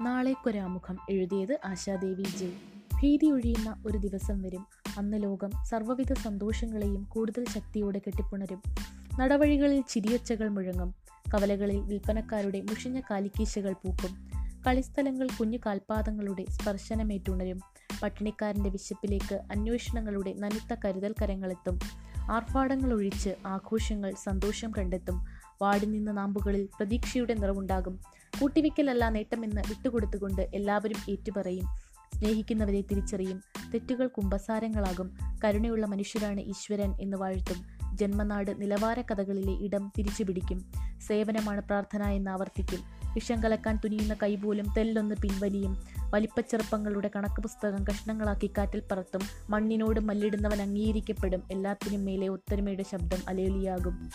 നാളേക്കൊരാമുഖം എഴുതിയത് ആശാദേവി ജെ ഭീതി ഒഴിയുന്ന ഒരു ദിവസം വരും. അന്ന് ലോകം സർവവിധ സന്തോഷങ്ങളെയും കൂടുതൽ ശക്തിയോടെ കെട്ടിപ്പുണരും. നടവഴികളിൽ ചിരിയൊച്ചകൾ മുഴങ്ങും. കവലകളിൽ വിൽപ്പനക്കാരുടെ മുഷിഞ്ഞ കാലിക്കീശകൾ പൂക്കും. കളിസ്ഥലങ്ങൾ കുഞ്ഞു കാൽപാദങ്ങളുടെ സ്പർശനമേറ്റുണരും. പട്ടിണിക്കാരന്റെ വിശപ്പിലേക്ക് അന്വേഷണങ്ങളുടെ നനുത്ത കരുതൽ കരങ്ങളെത്തും. ആർഭാടങ്ങൾ ഒഴിച്ച് ആഘോഷങ്ങൾ സന്തോഷം കണ്ടെത്തും. വാടി നിന്ന നാമ്പുകളിൽ പ്രതീക്ഷയുടെ നിറവുണ്ടാകും. കൂട്ടിവെക്കലല്ല നേട്ടമെന്ന് വിട്ടുകൊടുത്തുകൊണ്ട് എല്ലാവരും ഏറ്റുപറയും. സ്നേഹിക്കുന്നവരെ തിരിച്ചറിയും. തെറ്റുകൾ കുമ്പസാരങ്ങളാകും. കരുണയുള്ള മനുഷ്യരാണ് ഈശ്വരൻ എന്ന് വാഴ്ത്തും. ജന്മനാട് നിലവാര കഥകളിലെ ഇടം തിരിച്ചു പിടിക്കും സേവനമാണ് പ്രാർത്ഥന എന്ന് ആവർത്തിക്കും. വിഷം കലക്കാൻ തുനിയുന്ന കൈപോലും തെല്ലൊന്ന് പിൻവലിയും. വലിപ്പച്ചെറുപ്പങ്ങളുടെ കണക്ക് പുസ്തകം കഷ്ണങ്ങളാക്കി കാറ്റിൽ പറത്തും. മണ്ണിനോട് മല്ലിടുന്നവൻ അംഗീകരിക്കപ്പെടും. എല്ലാത്തിനും മേലെ ഒത്തൊരുമയുടെ ശബ്ദം അലേലിയാകും